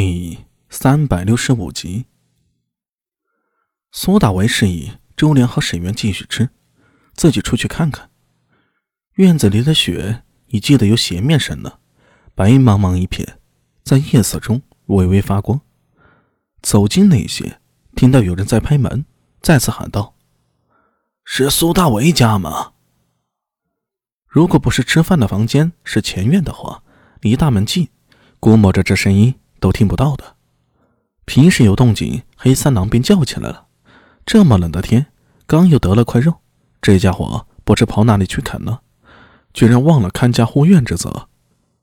第三百六十五集，苏大为示意周良和沈源继续吃，自己出去看看。院子里的雪已积得有鞋面深了，白茫茫一片，在夜色中微微发光。走近那些，听到有人在拍门，再次喊道：“是苏大为家吗？”如果不是吃饭的房间是前院的话，离大门近，估摸着这声音。都听不到的。平时有动静，黑三郎便叫起来了。这么冷的天，刚又得了块肉，这家伙不知跑哪里去啃了，居然忘了看家护院之责。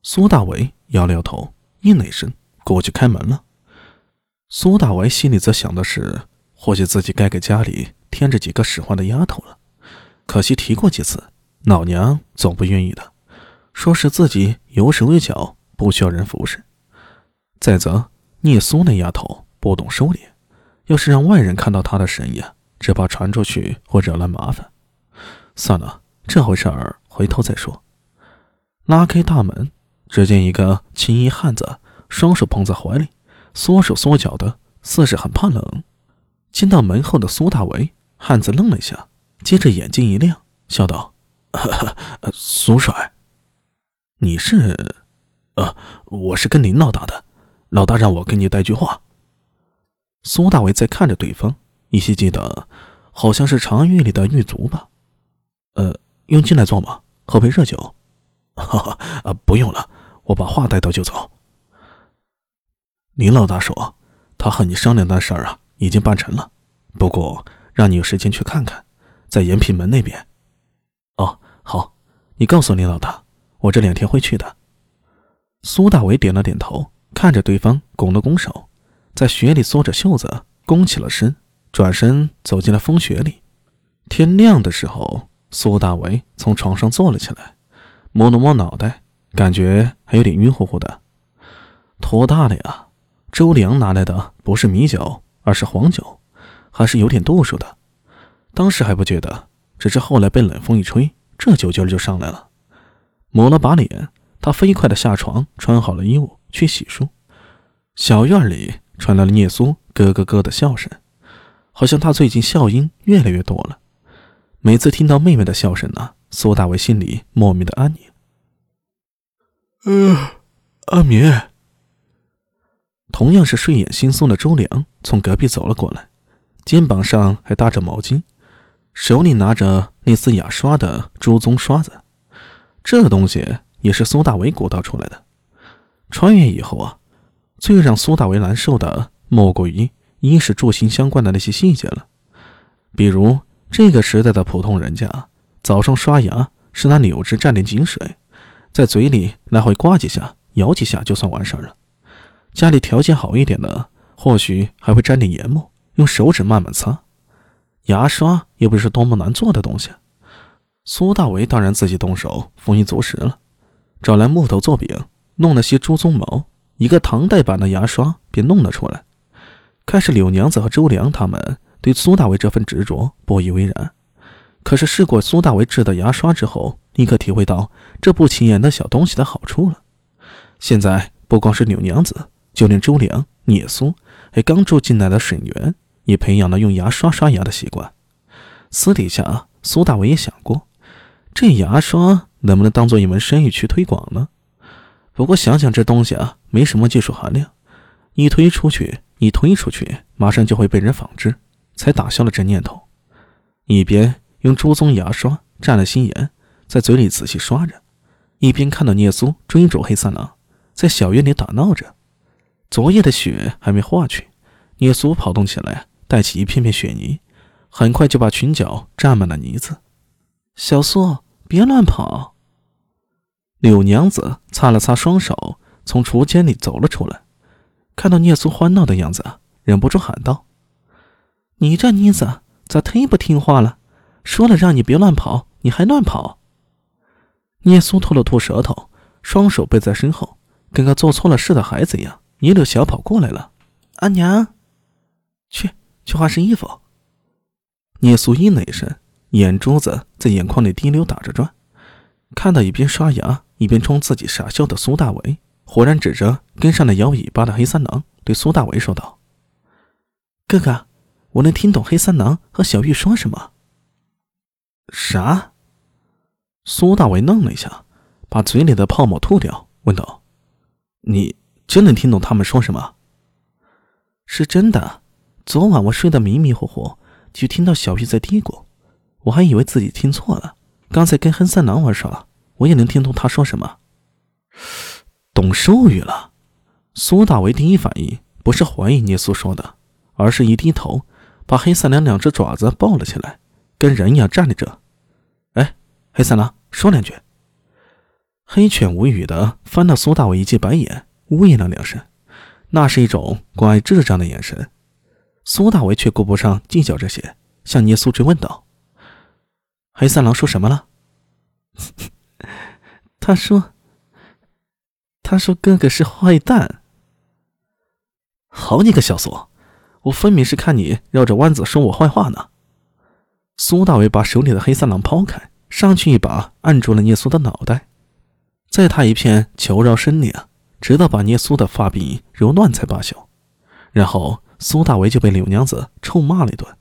苏大为摇了摇头，应了一声，过去开门了。苏大为心里则想的是，或许自己该给家里添着几个使唤的丫头了。可惜提过几次，老娘总不愿意的，说是自己有手有脚，不需要人服侍。再则，聂苏那丫头不懂收敛，要是让外人看到她的身影，只怕传出去会惹来麻烦。算了，这回事儿回头再说。拉开大门，只见一个青衣汉子，双手捧在怀里，缩手缩脚的，似是很怕冷。见到门后的苏大为，汉子愣了一下，接着眼睛一亮，笑道：“ 苏帅，你是……呃，我是跟林老大的。”老大让我跟你带句话。苏大伟在看着对方，依稀记得，好像是长安狱里的狱卒吧？呃，用进来坐吗？喝杯热酒？哈哈，啊，不用了，我把话带到就走。林老大说，他和你商量的事儿啊，已经办成了，不过让你有时间去看看，在延平门那边。哦，好，你告诉林老大，我这两天会去的。苏大伟点了点头。看着对方拱了拱手，在雪里缩着袖子，弓起了身，转身走进了风雪里。天亮的时候，苏大为从床上坐了起来，摸了摸脑袋，感觉还有点晕乎乎的。托大了呀！周良拿来的不是米酒，而是黄酒，还是有点度数的。当时还不觉得，只是后来被冷风一吹，这酒劲就上来了。抹了把脸，他飞快的下床，穿好了衣物。去洗漱，小院里传来了聂苏咯咯咯的笑声，好像他最近笑音越来越多了。每次听到妹妹的笑声呢，苏大伟心里莫名的安宁。嗯，阿明。同样是睡眼惺忪的周良从隔壁走了过来，肩膀上还搭着毛巾，手里拿着类似牙刷的朱棕刷子，这东西也是苏大伟鼓捣出来的。穿越以后啊，最让苏大为难受的莫过于衣食住行相关的那些细节了。比如这个时代的普通人家，早上刷牙是拿柳枝蘸点井水，在嘴里来回刮几下、咬几下就算完事儿了。家里条件好一点的，或许还会沾点盐末，用手指慢慢擦。牙刷又不是多么难做的东西，苏大为当然自己动手，丰衣足食了，找来木头做饼。弄了些猪鬃毛，一个唐代版的牙刷便弄了出来。开始，柳娘子和周良他们对苏大为这份执着不以为然。可是试过苏大为制的牙刷之后，立刻体会到这不起眼的小东西的好处了。现在不光是柳娘子，就连周良、聂苏，还刚住进来的沈源，也培养了用牙刷刷牙的习惯。私底下，苏大为也想过，这牙刷能不能当做一门生意去推广呢？不过想想这东西啊，没什么技术含量，一推出去，一推出去，马上就会被人仿制，才打消了这念头。一边用朱棕牙刷蘸了新盐，在嘴里仔细刷着，一边看到聂苏追逐黑三郎，在小院里打闹着。昨夜的雪还没化去，聂苏跑动起来，带起一片片雪泥，很快就把裙角沾满了泥子。小苏，别乱跑。柳娘子擦了擦双手，从厨间里走了出来，看到聂苏欢闹的样子，忍不住喊道：“你这妮子咋忒不听话了？说了让你别乱跑，你还乱跑！”聂苏吐了吐舌头，双手背在身后，跟个做错了事的孩子一样，一溜小跑过来了。“阿娘，去去换身衣服。”聂苏应了一声，眼珠子在眼眶里滴溜打着转，看到一边刷牙。一边冲自己傻笑的苏大为，忽然指着跟上来摇尾巴的黑三郎，对苏大为说道：“哥哥，我能听懂黑三郎和小玉说什么。”啥？苏大为愣了一下，把嘴里的泡沫吐掉，问道：“你真能听懂他们说什么？”“是真的。昨晚我睡得迷迷糊糊，就听到小玉在嘀咕，我还以为自己听错了。刚才跟黑三郎玩耍，我也能听懂他说什么。”懂兽语了。苏大为第一反应不是怀疑聂苏说的，而是一低头，把黑三郎两只爪子抱了起来，跟人一样站立着。哎，黑三郎，说两句。黑犬无语的翻了苏大为一记白眼，呜咽了两声，那是一种关爱智障的眼神。苏大为却顾不上计较这些，向聂苏追问道：“黑三郎说什么了？”他说。他说：“哥哥是坏蛋。”好你个小苏，我分明是看你绕着弯子说我坏话呢。苏大伟把手里的黑三郎抛开，上去一把按住了聂苏的脑袋，在他一片求饶声里啊，直到把聂苏的发鬓揉乱才罢休。然后苏大伟就被柳娘子臭骂了一顿。